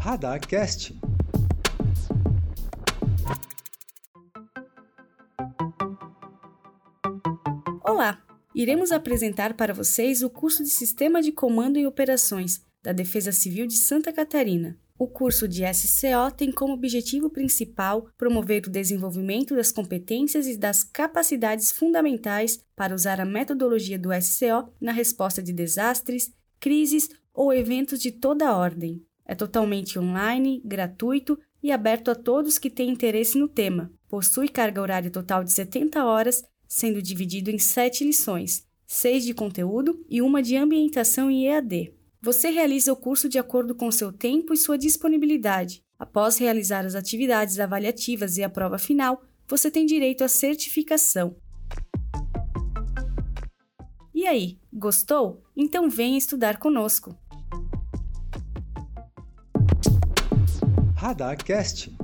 Radarcast. Olá! Iremos apresentar para vocês o curso de Sistema de Comando e Operações da Defesa Civil de Santa Catarina. O curso de SCO tem como objetivo principal promover o desenvolvimento das competências e das capacidades fundamentais para usar a metodologia do SCO na resposta de desastres, crises ou eventos de toda ordem. É totalmente online, gratuito e aberto a todos que têm interesse no tema. Possui carga horária total de 70 horas, sendo dividido em 7 lições, 6 de conteúdo e uma de ambientação e EAD. Você realiza o curso de acordo com seu tempo e sua disponibilidade. Após realizar as atividades avaliativas e a prova final, você tem direito à certificação. E aí, gostou? Então venha estudar conosco! Radarcast.